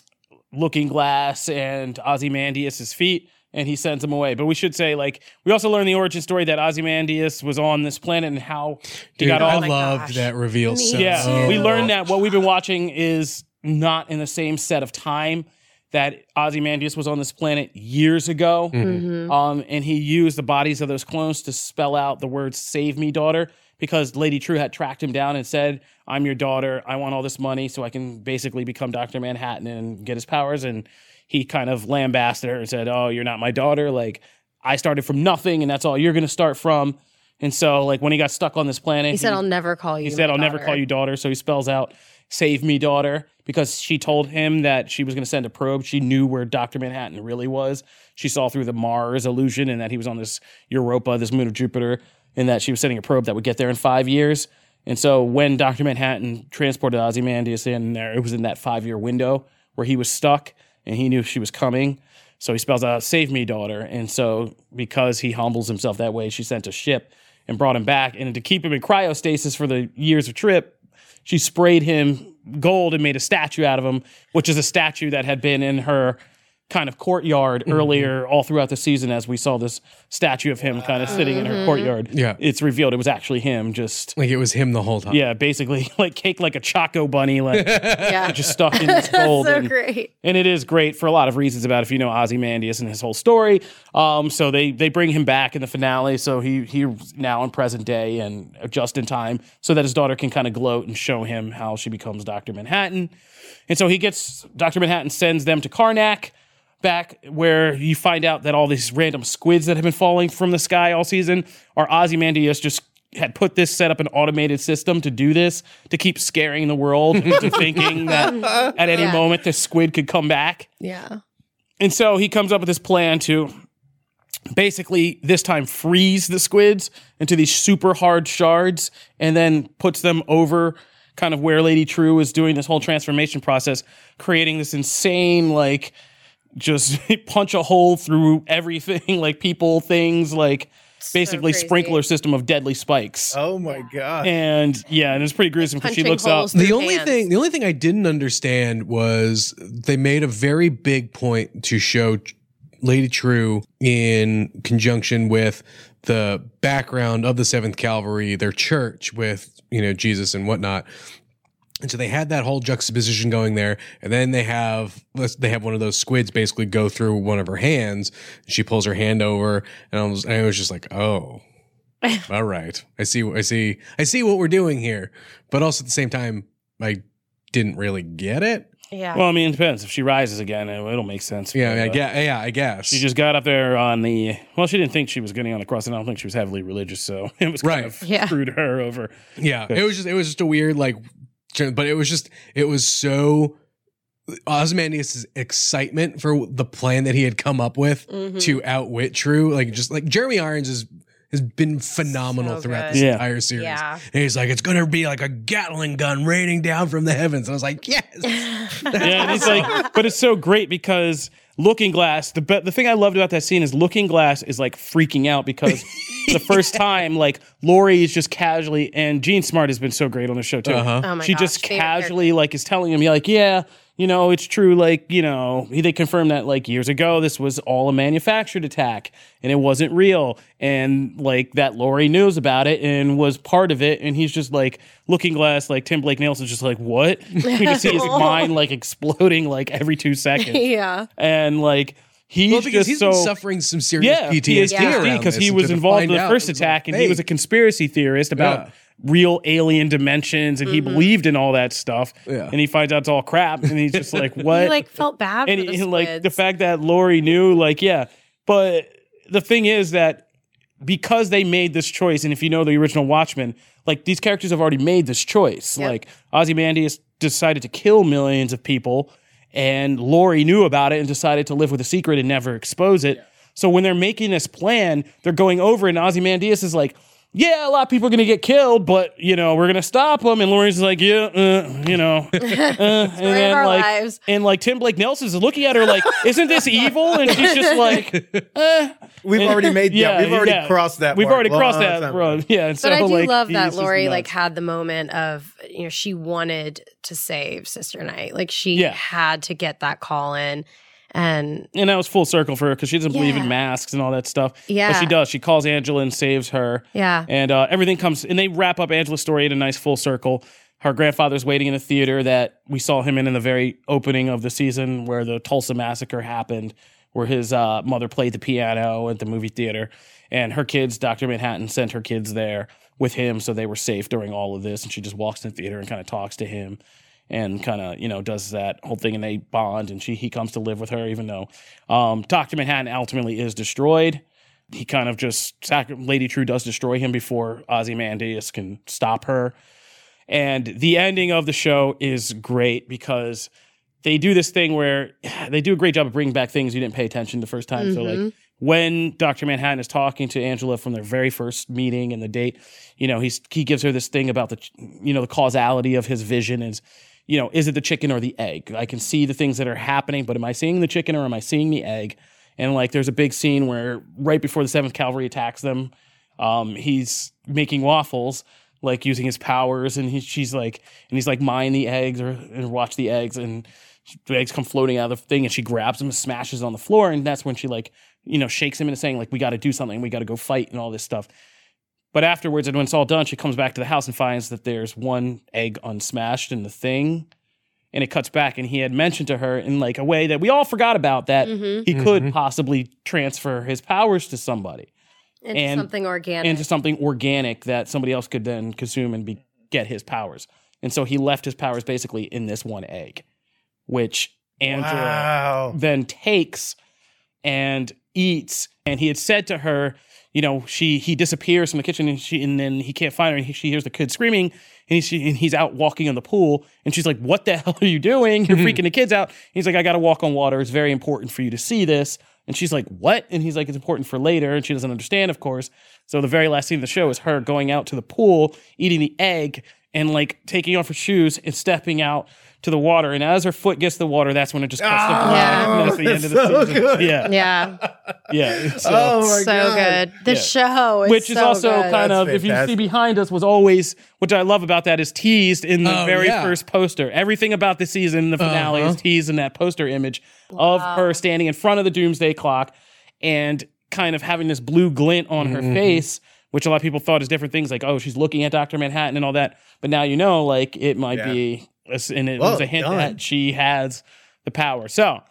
Looking Glass and Ozymandias' feet, and he sends them away. But we should say, like, we also learn the origin story that Ozymandias was on this planet and how he Dude, got I all my loved gosh. that reveal Me so yeah, too. we learned that what we've been watching is not in the same set of time that Ozymandias was on this planet years ago. Mhm. Mhm. Um, and he used the bodies of those clones to spell out the words "Save me, daughter." because Lady Trieu had tracked him down and said, "I'm your daughter. I want all this money so I can basically become Doctor Manhattan and get his powers." And he kind of lambasted her and said, "Oh, you're not my daughter. Like I started from nothing, and that's all you're going to start from." And so, like when he got stuck on this planet, He said, "I'll never call you." he said, "I'll never call you daughter." So he spells out, "Save me, daughter," because she told him that she was going to send a probe. She knew where Doctor Manhattan really was. She saw through the Mars illusion and that he was on this Europa, this moon of Jupiter, and that she was sending a probe that would get there in five years. And so when Doctor Manhattan transported Ozymandias in there, it was in that five year window where he was stuck, and he knew she was coming. So he spells out, Save me, daughter. And so because he humbles himself that way, she sent a ship and brought him back. And to keep him in cryostasis for the years of trip, she sprayed him gold and made a statue out of him, which is a statue that had been in her kind of courtyard earlier all throughout the season as we saw this statue of him kind of sitting in her courtyard. Yeah. It's revealed it was actually him just Like it was him the whole time. yeah, basically like cake like a Choco bunny, like Yeah, just stuck in this gold. so and, great. and it is great for a lot of reasons about if you know Ozymandias and his whole story. Um, so they they bring him back in the finale, so he he's now in present day and just in time, so that his daughter can kind of gloat and show him how she becomes Doctor Manhattan. And so he gets Doctor Manhattan sends them to Karnak. Back where you find out that all these random squids that have been falling from the sky all season are Ozymandias just had put this set up an automated system to do this to keep scaring the world into thinking that at any Yeah. moment the squid could come back. Yeah, And so he comes up with this plan to basically this time freeze the squids into these super hard shards and then puts them over kind of where Lady Trieu is doing this whole transformation process, creating this insane like just punch a hole through everything, like people, things, like basically crazy. sprinkler system of deadly spikes. Oh my god. And yeah, and it's pretty gruesome because she looks up. The only hands. thing, the only thing I didn't understand was they made a very big point to show Lady Trieu in conjunction with the background of the Seventh Kavalry, their church with you know Jesus and whatnot. And so they had that whole juxtaposition going there, and then they have they have one of those squids basically go through one of her hands. She pulls her hand over, and I was, and I was just like, oh, all right, I see, I see, I see what we're doing here. But also at the same time, I didn't really get it. yeah. Well, I mean, it depends. If she rises again, it- it'll make sense. Yeah, But, mean, I guess. Yeah, I guess. She just got up there on the. Well, she didn't think she was getting on the cross, and I don't think she was heavily religious, so it was kind Right. of Yeah. screwed her over. Yeah, it was just it was just a weird like, but it was just it was so Ozymandias' excitement for the plan that he had come up with Mhm. to outwit Trieu, like just like Jeremy Irons is has been phenomenal So throughout good. this Yeah. entire series. Yeah. And he's like, it's gonna be like a Gatling gun raining down from the heavens. And I was like, yes. Yeah, and it's like, but it's so great because Looking Glass. The be- the thing I loved about that scene is Looking Glass is like freaking out because the first time, like Laurie is just casually, and Jean Smart has been so great on the show too. Uh-huh. Oh my she gosh, just favorite casually like is telling him, yeah, like, yeah, you know, it's true. Like, you know, they confirmed that like years ago, this was all a manufactured attack and it wasn't real. And like that Laurie knows about it and was part of it. And he's just like looking glass, like Tim Blake Nelson's just like, what? you just see his mind like exploding like every two seconds. yeah. And like, he's well, because just he's so. been suffering some serious yeah, PTSD, Yeah. because this, he was involved in the out first it was attack, and he was a conspiracy theorist about Yeah. Real alien dimensions, and he mm-hmm. believed in all that stuff. Yeah. And he finds out it's all crap, and he's just like, "What?" He like felt bad and for the he, like the fact that Laurie knew, like, yeah. But the thing is that because they made this choice, and if you know the original Watchmen, like these characters have already made this choice. Yep. Like Ozymandias decided to kill millions of people, and Laurie knew about it and decided to live with a secret and never expose it. So when they're making this plan, they're going over, and Ozymandias is like. Yeah, a lot of people are going to get killed, but you know we're going to stop them. And Laurie's like, yeah, uh, you know, uh, and then our like, lives. and like Tim Blake Nelson is looking at her like, isn't this evil? And she's just like, eh. We've And- already made yeah, we've already yeah. crossed that. We've mark already long crossed that, time bro. ago. Yeah, and so But I do like, love that just Laurie like had the moment of you know she wanted to save Sister Night, like she Yeah. had to get that call in, and and that was full circle for her because she doesn't believe in masks and all that stuff. Yeah, but Yeah. she does. She calls Angela and saves her. yeah, and uh, everything comes and they wrap up Angela's story in a nice full circle. Her grandfather's waiting in a theater that we saw him in in the very opening of the season where the Tulsa massacre happened, where his uh, mother played the piano at the movie theater, and her kids, Doctor Manhattan, sent her kids there with him, so they were safe during all of this. And she just walks in the theater and kind of talks to him and kind of you know does that whole thing and they bond and she he comes to live with her even though um, Dr. Manhattan ultimately is destroyed. He kind of just Lady Trieu does destroy him before Ozymandias can stop her. And the ending of the show is great because they do this thing where they do a great job of bringing back things you didn't pay attention the first time. So like when Dr. Manhattan is talking to Angela from their very first meeting and the date, you know, he's he gives her this thing about the you know the causality of his vision is you know, is it the chicken or the egg? I can see the things that are happening, but am I seeing the chicken or am I seeing the egg? And like there's a big scene where right before the 7th Kavalry attacks them, um, he's making waffles like using his powers and he, she's like and he's like mine the eggs or and watch the eggs and the eggs come floating out of the thing and she grabs them and smashes on the floor and that's when she like you know shakes him into saying like we got to do something we got to go fight and all this stuff but afterwards and when it's all done she comes back to the house and finds that there's one egg unsmashed in the thing and it cuts back and he had mentioned to her in like a way that we all forgot about that mm-hmm. he could mm-hmm. possibly transfer his powers to somebody Into And- something organic. into something organic that somebody else could then consume and be, get his powers. And so he left his powers basically in this one egg, which Angela Wow. then takes and eats. And he had said to her, you know, she he disappears from the kitchen and she and then he can't find her and he, she hears the kid screaming and, he, and he's out walking in the pool and she's like, "What the hell are you doing? You're mm-hmm. freaking the kids out." He's like, "I got to walk on water. It's very important for you to see this." And she's like, "What?" And he's like, "It's important for later." And she doesn't understand, of course. So the very last scene of the show is her going out to the pool, eating the egg, and like taking off her shoes and stepping out to the water. And as her foot gets to the water, that's when it just cuts to black. Yeah. And that's the end of the so season. good. Yeah, yeah, yeah. So, Oh my so God. good. The Yeah. show, is which is so also good. kind of, That's if you see behind us, was always, which I love about that, is teased in the Oh, very yeah. first poster. Everything about the season, the finale, is Uh-huh. teased in that poster image of her standing in front of the doomsday clock and kind of having this blue glint on her face. Which a lot of people thought is different things, like oh, she's looking at Doctor Manhattan and all that. But now you know, like it might Yeah. be, and it Well was a hint done. that she has the power. So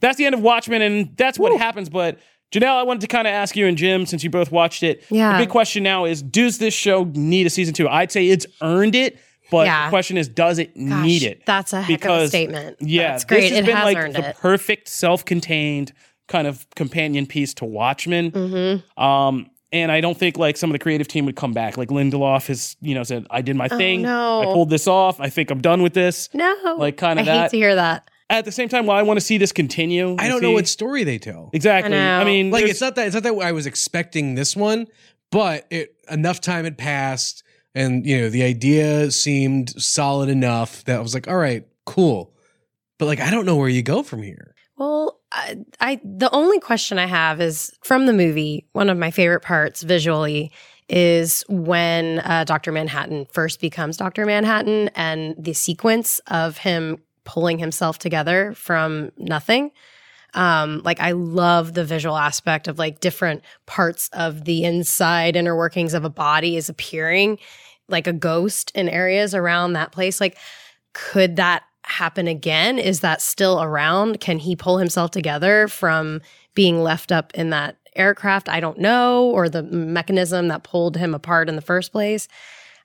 that's the end of Watchmen, and that's what happens. But Janelle, I wanted to kind of ask you and Jim, since you both watched it. Yeah. The big question now is: Does this show need a season two? I'd say it's earned it, but Yeah. the question is: Does it Gosh, need it? That's a heck of a statement. Yeah, that's great. This has it been has like the it. perfect self-contained kind of companion piece to Watchmen. Mm-hmm. Um, and I don't think like some of the creative team would come back. Like Lindelof has, you know, said, "I did my oh, thing. Oh, no. I pulled this off. I think I'm done with this." No, Like, kinda I that. hate to hear that. At the same time, well, I want to see this continue. I don't know what story they tell. exactly. I know. I mean, Like it's not that it's not that I was expecting this one, but it enough time had passed, and you know the idea seemed solid enough that I was like, all right, cool. But like I don't know where you go from here. Well, I, the only question I have is from the movie. One of my favorite parts visually is when uh, Doctor Manhattan first becomes Doctor Manhattan, and the sequence of him pulling himself together from nothing. Um, like I love the visual aspect of like different parts of the inside inner workings of a body is appearing like a ghost in areas around that place. Like, could that happen again? Is that still around? Can he pull himself together from being left up in that aircraft? I don't know, or the mechanism that pulled him apart in the first place.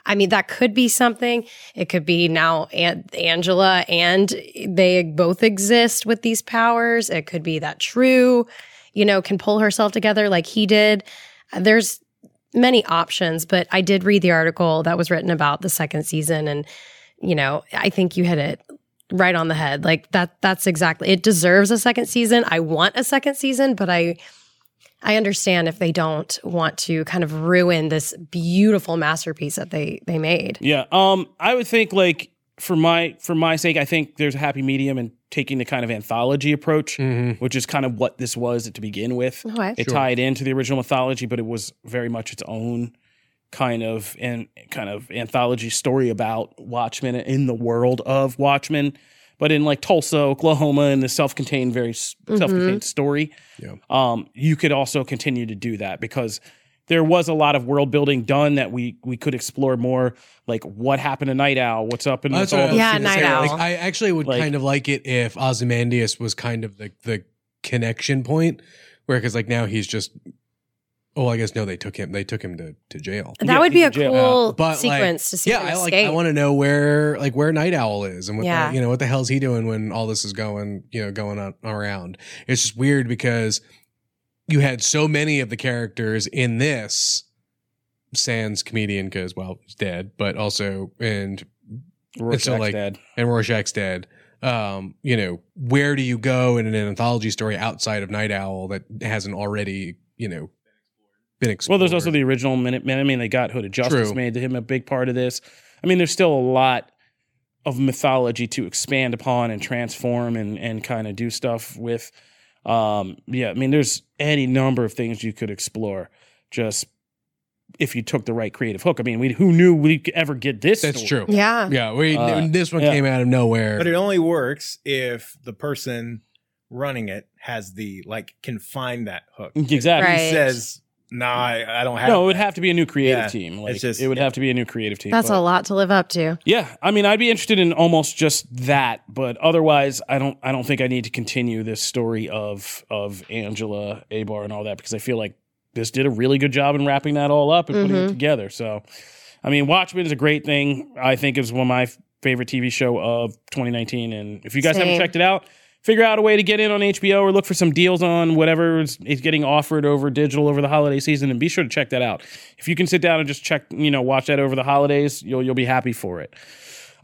I mean, that could be something. It could be now An- Angela and they both exist with these powers. It could be that Trieu, you know, can pull herself together like he did. There's many options, but I did read the article that was written about the second season and you know, I think you hit it right on the head. Like that that's exactly it deserves a second season. I want a second season, but I I understand if they don't want to kind of ruin this beautiful masterpiece that they they made. Yeah. Um, I would think like for my for my sake, I think there's a happy medium in taking the kind of anthology approach, Mm-hmm. which is kind of what this was to begin with. Okay. It tied into the original mythology, but it was very much its own kind of and kind of anthology story about Watchmen in the world of Watchmen, but in like Tulsa, Oklahoma, in the self-contained, very s self-contained story. Yeah. Um, you could also continue to do that because there was a lot of world building done that we we could explore more, like what happened to Night Owl, what's up in That's with all Yeah, Night. Owl. Like, I actually would Like- kind of like it if Ozymandias was kind of the the connection point, where because like now he's just Oh, I guess no. They took him. They took him to, to jail. That Yeah, would be a jail. cool Uh, but sequence like, to see yeah, him I like. I want to know where like where Night Owl is and what Yeah. the, you know what the hell's he doing when all this is going you know going on around. It's just weird because you had so many of the characters in this sans comedian because well he's dead, but also and Rorschach's so, like, dead. and Rorschach's dead. Um, you know, where do you go in an anthology story outside of Night Owl that hasn't already, you know, been explored? Well, there's also the original Minutemen. I mean, they got Hooded Justice True. made to him a big part of this. I mean, there's still a lot of mythology to expand upon and transform and and kind of do stuff with. Um, yeah, I mean, there's any number of things you could explore. Just if you took the right creative hook. I mean, we who knew we could ever get this? That's story? true. yeah. Yeah, we Uh, this one yeah. came out of nowhere. But it only works if the person running it has the like can find that hook. Exactly. Right. He says, "Nah, I, I don't have." No, it would have to be a new creative Yeah, team. Like, just- it would have to be a new creative team. That's but- a lot to live up to. Yeah, I mean, I'd be interested in almost just that, but otherwise, I don't. I don't think I need to continue this story of of Angela Abar and all that because I feel like this did a really good job in wrapping that all up and putting it Mhm. together. So, I mean, Watchmen is a great thing. I think it's one of my favorite TV show of 2019. And if you guys haven't checked it out, figure out a way to get in on HBO or look for some deals on whatever is, getting offered over digital over the holiday season, and be sure to check that out. If you can sit down and just check, you know, watch that over the holidays, you'll you'll be happy for it.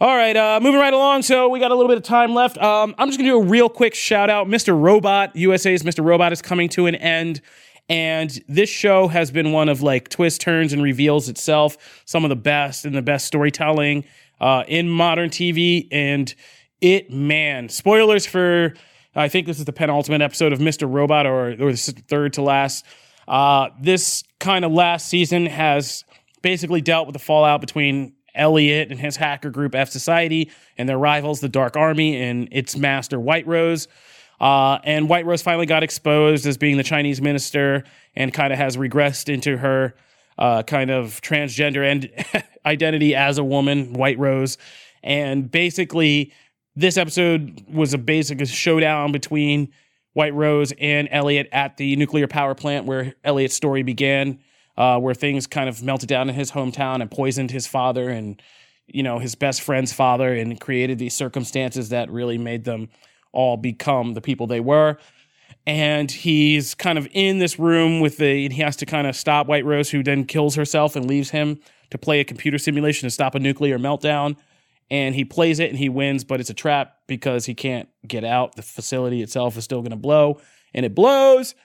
All right, uh, moving right along. So we got a little bit of time left. Um, I'm just gonna do a real quick shout out. Mr. Robot, USA's Mr. Robot is coming to an end. And this show has been one of like twists, turns, and reveals itself. Some of the best and the best storytelling uh, in modern TV. And it, man, spoilers for, I think this is the penultimate episode of Mr. Robot or, or the third to last. Uh, this kind of last season has basically dealt with the fallout between Elliot and his hacker group fsociety and their rivals, the Dark Army, and its master White Rose. Uh, and White Rose finally got exposed as being the Chinese minister and kind of has regressed into her uh, kind of transgender and identity as a woman, White Rose. And basically, this episode was a basic showdown between White Rose and Elliot at the nuclear power plant where Elliot's story began, uh, where things kind of melted down in his hometown and poisoned his father and, you know, his best friend's father and created these circumstances that really made them all become the people they were. And he's kind of in this room with the, and he has to kind of stop White Rose, who then kills herself and leaves him to play a computer simulation to stop a nuclear meltdown. And he plays it and he wins, but it's a trap because he can't get out. The facility itself is still going to blow, and it blows.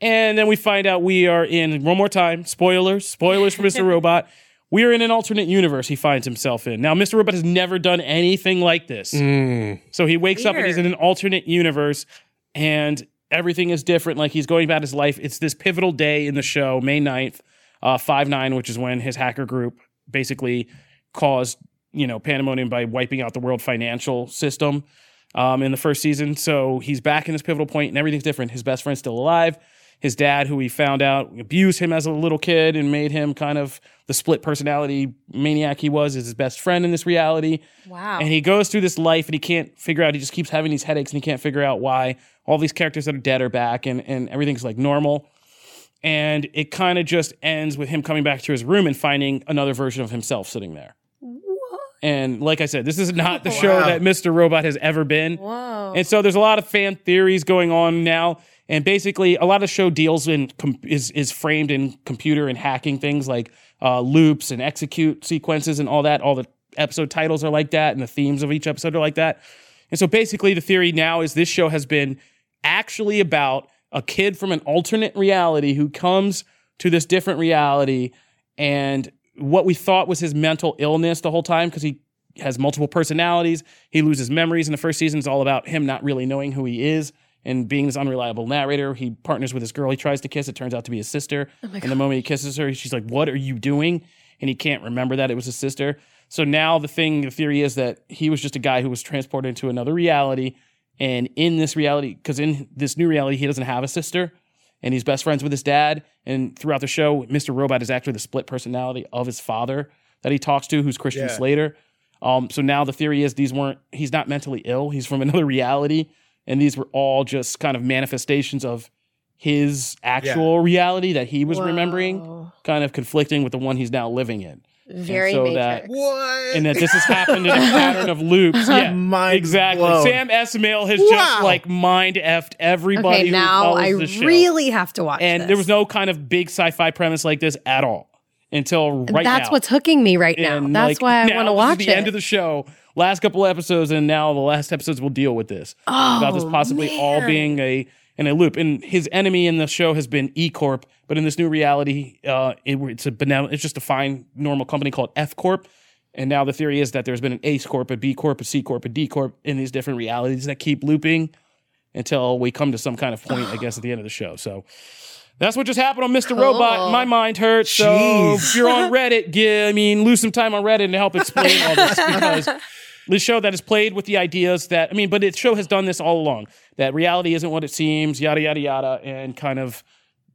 And then we find out we are in, one more time, spoilers, spoilers for Mr. Robot. We are in an alternate universe he finds himself in. Now, Mr. Robot has never done anything like this. Mm. So he wakes up and he's in an alternate universe and everything is different. Like he's going about his life. It's this pivotal day in the show, May 9th, uh, 5 9, which is when his hacker group basically caused, you know, pandemonium by wiping out the world financial system um, in the first season. So he's back in this pivotal point and everything's different. His best friend's still alive. His dad, who he found out abused him as a little kid and made him kind of the split personality maniac he was, is his best friend in this reality. Wow. And he goes through this life and he can't figure out, he just keeps having these headaches and he can't figure out why all these characters that are dead are back and, and everything's like normal. And it kind of just ends with him coming back to his room and finding another version of himself sitting there. And like I said, this is not the show Wow. that Mr. Robot has ever been. Whoa. And so there's a lot of fan theories going on now. And basically, a lot of the show deals in com- is is framed in computer and hacking things like uh, loops and execute sequences and all that. All the episode titles are like that, and the themes of each episode are like that. And so basically, the theory now is this show has been actually about a kid from an alternate reality who comes to this different reality, and what we thought was his mental illness the whole time because he has multiple personalities. He loses memories. In the first season, it's all about him not really knowing who he is and being this unreliable narrator. He partners with this girl he tries to kiss. It turns out to be his sister. Oh and the moment he kisses her, she's like, What are you doing? And he can't remember that it was his sister. So now the thing, the theory is that he was just a guy who was transported into another reality. And in this reality, because in this new reality, he doesn't have a sister and he's best friends with his dad. And throughout the show, Mr. Robot is actually the split personality of his father that he talks to, who's Christian Yeah. Slater. Um, so now the theory is these weren't, he's not mentally ill. He's from another reality. And these were all just kind of manifestations of his actual reality that he was Whoa. remembering, kind of conflicting with the one he's now living in. Very so Matrix. that- What? And that this has happened in a pattern of loops. Yeah, Mind exactly. blown. Sam Esmail has just like mind effed everybody. Okay, now follows I the show. really have to watch and this. there was no kind of big sci-fi premise like this at all until right now. That's now. what's hooking me right now. And, That's like, why I want to this is watch the it. end of the show. Last couple episodes, and now the last episodes will deal with this oh, about this oh, possibly all being a in a loop. And his enemy in the show has been E Corp, but in this new reality, uh, it, it's a benevolent, it's just a fine normal company called F Corp. And now the theory is that there's been an A Corp, a B Corp, a C Corp, a D Corp in these different realities that keep looping until we come to some kind of point, I guess, at the end of the show. So that's what just happened on Mr. Robot. My mind hurts. So Jeez. if you're on Reddit, get, I mean, lose some time on Reddit to help explain all this because the show that has played with the ideas that I mean, but the show has done this all along. That reality isn't what it seems, yada yada yada, and kind of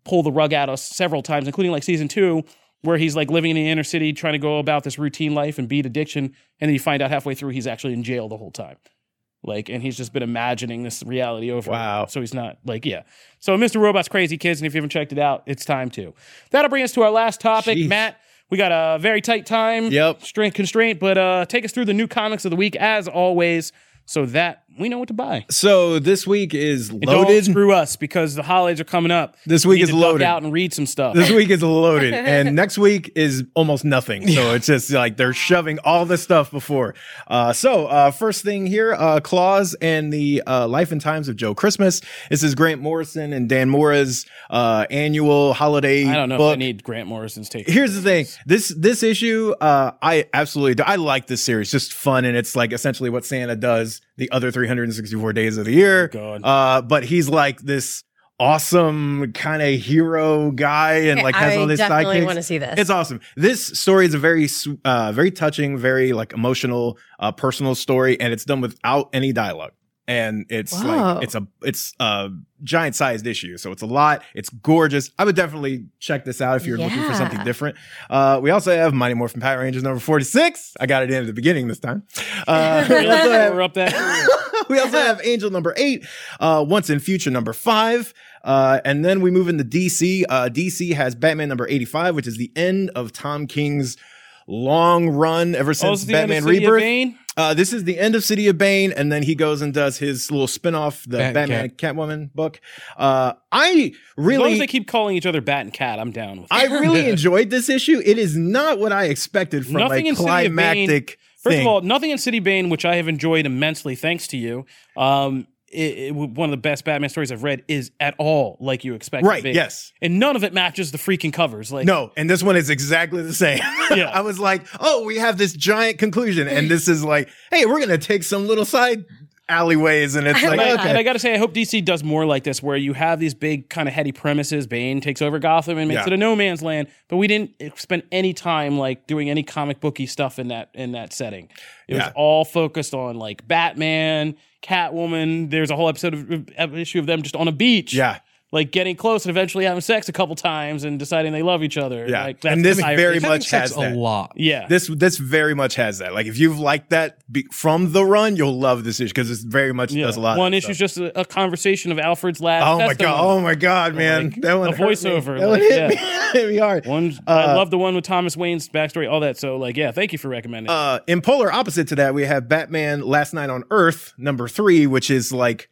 pull the rug out of several times, including like season two, where he's like living in the inner city trying to go about this routine life and beat addiction, and then you find out halfway through he's actually in jail the whole time. Like, and he's just been imagining this reality over. Wow. So he's not like, yeah. So Mr. Robot's crazy kids, and if you haven't checked it out, it's time to. That'll bring us to our last topic, Jeez. Matt. We got a very tight time Yep. strength constraint, but uh, take us through the new comics of the week as always, so that we know what to buy. So this week is And Don't loaded. screw us because the holidays are coming up. This We week need is to loaded. out and read some stuff. This week is loaded, and next week is almost nothing. So it's just like they're shoving all this stuff before. Uh, so uh, first thing here, uh, Claus and the uh, Life and Times of Joe Christmas. This is Grant Morrison and Dan Mora's uh, annual holiday I don't know book. if I need Grant Morrison's take. Here's the thing. This this issue, uh, I absolutely do. I like this series. Just fun, and it's like essentially what Santa does the other 364 days of the year. God. Uh, but he's like this awesome kind of hero guy, and like has I all this definitely sidekicks. want to see this. It's awesome. This story is a very, uh, very touching, very like emotional, uh, personal story, and it's done without any dialogue. And it's Whoa. like it's a it's a giant sized issue, so it's a lot. It's gorgeous. I would definitely check this out if you're looking for something different. Uh, we also have Mighty Morphin Power Rangers number forty six. I got it in at the beginning this time. Uh, we also have We're up there. we also have Angel number eight, uh, Once in Future number five. Uh, and then we move into DC. Uh, DC has Batman number 85, which is the end of Tom King's long run ever Oh, since this is the end of Batman City of Rebirth. Uh, this is the end of City of Bane, and then he goes and does his little spin-off, the Bat Batman Catwoman book. Uh, I As long as really, they keep calling each other Bat and Cat, I'm down with it. I really enjoyed this issue. It is not what I expected from Nothing in City of Bane- climactic First thing. of all, nothing in City Bane, which I have enjoyed immensely, thanks to you. Um, it, it- one of the best Batman stories I've read is at all like you expect. it right? to be. Yes. and none of it matches the freaking covers. Like, No, and this one is exactly the same. Yeah. I was like, oh, we have this giant conclusion, and this is like, hey, we're gonna take some little side alleyways, and it's like, And I, okay, and I got to say, I hope DC does more like this, where you have these big kind of heady premises. Bane takes over Gotham and makes Yeah. it a no man's land, but we didn't spend any time like doing any comic booky stuff in that in that setting. It Yeah. was all focused on like Batman, Catwoman. There's a whole episode of, of issue of them just on a beach, yeah, like getting close and eventually having sex a couple times and deciding they love each other. Yeah. like, that's And this the very issue. much Having sex has a that. lot. yeah. this this very much has that. Like, if you've liked that be- from the run, you'll love this issue because it's very much yeah. does a lot. One of issue is just a, a conversation of Alfred's last. Oh my testimony. god! Oh my god, man! Like, that one a hurt me. voiceover, That one like, hit, me, yeah. hit me hard. One, Uh, I love the one with Thomas Wayne's backstory, all that. So, like, yeah, thank you for recommending. Uh, in polar opposite to that, we have Batman Last Night on Earth, number three, which is like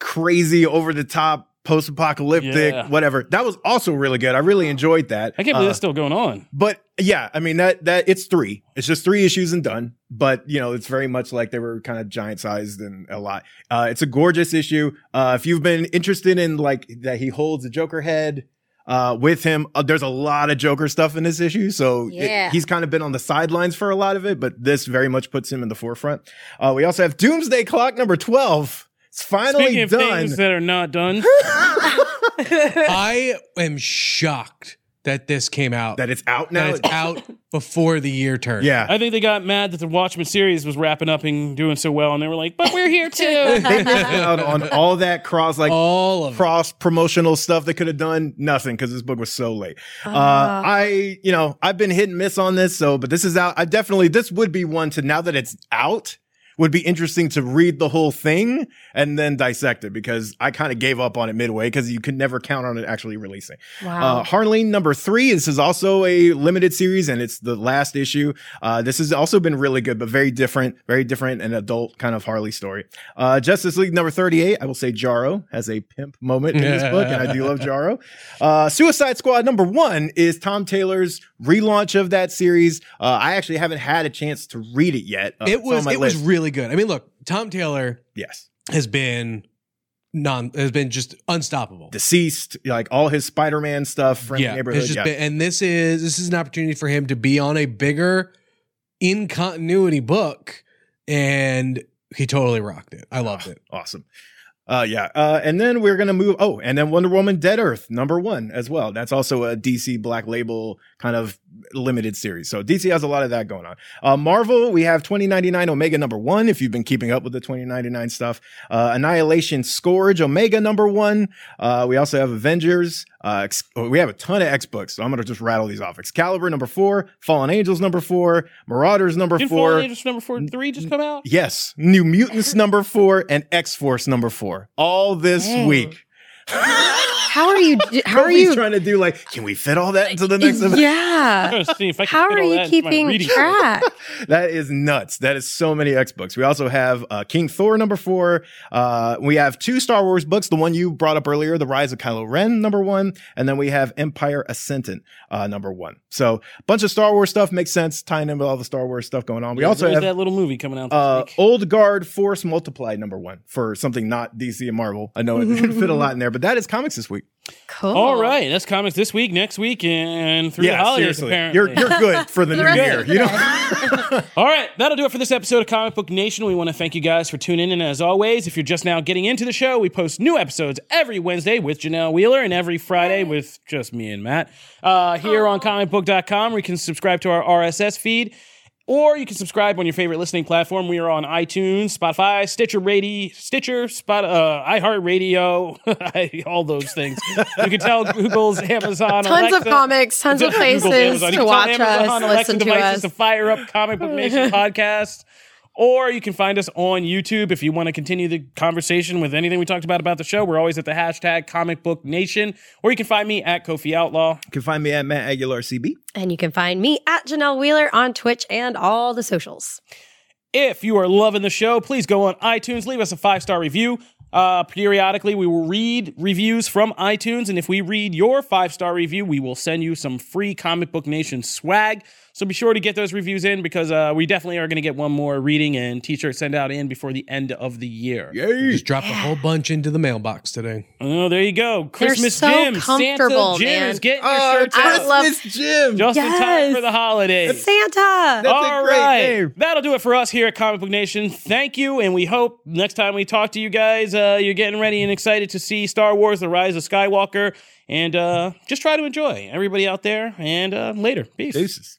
crazy, over the top, post apocalyptic, Yeah. whatever. That was also really good. I really enjoyed that. I can't believe Uh, that's still going on. but yeah, I mean that that it's three. It's just three issues and done. But you know, it's very much like they were kind of giant sized and a lot. Uh, it's a gorgeous issue. Uh, if you've been interested in like that, he holds the Joker head uh, with him. Uh, there's a lot of Joker stuff in this issue, so it- he's kind of been on the sidelines for a lot of it. But this very much puts him in the forefront. Uh, we also have Doomsday Clock number twelve. It's finally Speaking of done. things that are not done, I am shocked that this came out. that it's out that now. it's out before the year turn. yeah, I think they got mad that the Watchmen series was wrapping up and doing so well, and they were like, "But we're here too." they missed out on all that cross like all of it. cross promotional stuff they could have done nothing because this book was so late uh, Ah. i you know i've been hit and miss on this so but this is out i definitely this would be one to now that it's out would be interesting to read the whole thing and then dissect it because I kind of gave up on it midway because you could never count on it actually releasing. Wow. Uh, Harleen number three. This is also a limited series and it's the last issue. Uh, this has also been really good, but very different, very different and adult kind of Harley story. Uh, Justice League number 38. I will say Jarro has a pimp moment in this book and I do love Jarro. Uh, Suicide Squad number one is Tom Taylor's relaunch of that series. Uh, I actually haven't had a chance to read it yet. Uh, it was my it was list. Really good. I mean, look, Tom Taylor yes. has been non has been just unstoppable. DCeased, like all his Spider-Man stuff, friendly yeah, neighborhood. just yeah. been, and this is this is an opportunity for him to be on a bigger in continuity book, and he totally rocked it. I loved it. Awesome. Uh, yeah. Uh, and then we're going to move. Oh, and then Wonder Woman Dead Earth, number one as well. That's also a DC Black Label kind of limited series. So DC has a lot of that going on. Uh, Marvel, we have 2099 Omega number one. If you've been keeping up with the 2099 stuff, uh, Annihilation Scourge Omega number one. Uh, we also have Avengers. Uh, Ex- oh, we have a ton of X books. So I'm going to just rattle these off. Excalibur number four, Fallen Angels number four, Marauders number Did four. Fallen Angels number four and three just come out? Yes, New Mutants number four and X Force number four. All this week. How are you? How are you? trying to do like, can we fit all that into the next episode? I'm Yeah. gonna see if I can How fit are all you into keeping track? That is nuts. That is so many X books. We also have uh, King Thor number four. Uh, we have two Star Wars books. The one you brought up earlier, The Rise of Kylo Ren, number one, and then we have Empire Ascendant, uh, number one. So a bunch of Star Wars stuff makes sense tying in with all the Star Wars stuff going on. We Yeah, also have that little movie coming out this Uh, week. Old Guard Force Multiply, number one for something not DC and Marvel. I know it didn't fit a lot in there, but that is comics this week. Cool. All right, that's comics this week, next week, and through the holidays. Apparently, You're you're good for the, The new year. You know, All right, that'll do it for this episode of Comic Book Nation. We want to thank you guys for tuning in. And as always, if you're just now getting into the show, we post new episodes every Wednesday with Janelle Wheeler and every Friday with just me and Matt. Uh, here on comicbook.com, where you can subscribe to our RSS feed. Or you can subscribe on your favorite listening platform. We are on iTunes, Spotify, Stitcher Radio, Stitcher, Spot, uh, iHeartRadio, all those things. You can tell Google's Amazon, Tons Alexa, of comics, tons of Google's places Amazon. To watch Amazon, us, Alexa listen to devices us. to fire up Comic Book Nation podcast. Or you can find us on YouTube if you want to continue the conversation with anything we talked about about the show. We're always at the hashtag Comic Book Nation. Or you can find me at Kofi Outlaw. you can find me at Matt Aguilar CB. And you can find me at Janelle Wheeler on Twitch and all the socials. If you are loving the show, please go on iTunes, leave us a five star review. Uh, periodically, we will read reviews from iTunes, and if we read your five star review, we will send you some free Comic Book Nation swag. So be sure to get those reviews in because uh, we definitely are going to get one more reading and t-shirt send out in before the end of the year. Yay. Just dropped a whole bunch into the mailbox today. Oh, there you go. Christmas so Jim, Santa comfortable, Jim man. is getting your Oh, shirts I out love- Christmas Jim. just in time Yes. for the holidays. Santa. That's a great right. name. That'll do it for us here at Comic Book Nation. Thank you, and we hope next time we talk to you guys, uh, you're getting ready and excited to see Star Wars: The Rise of Skywalker, and uh, just try to enjoy everybody out there. And uh, later, peace. Deuces.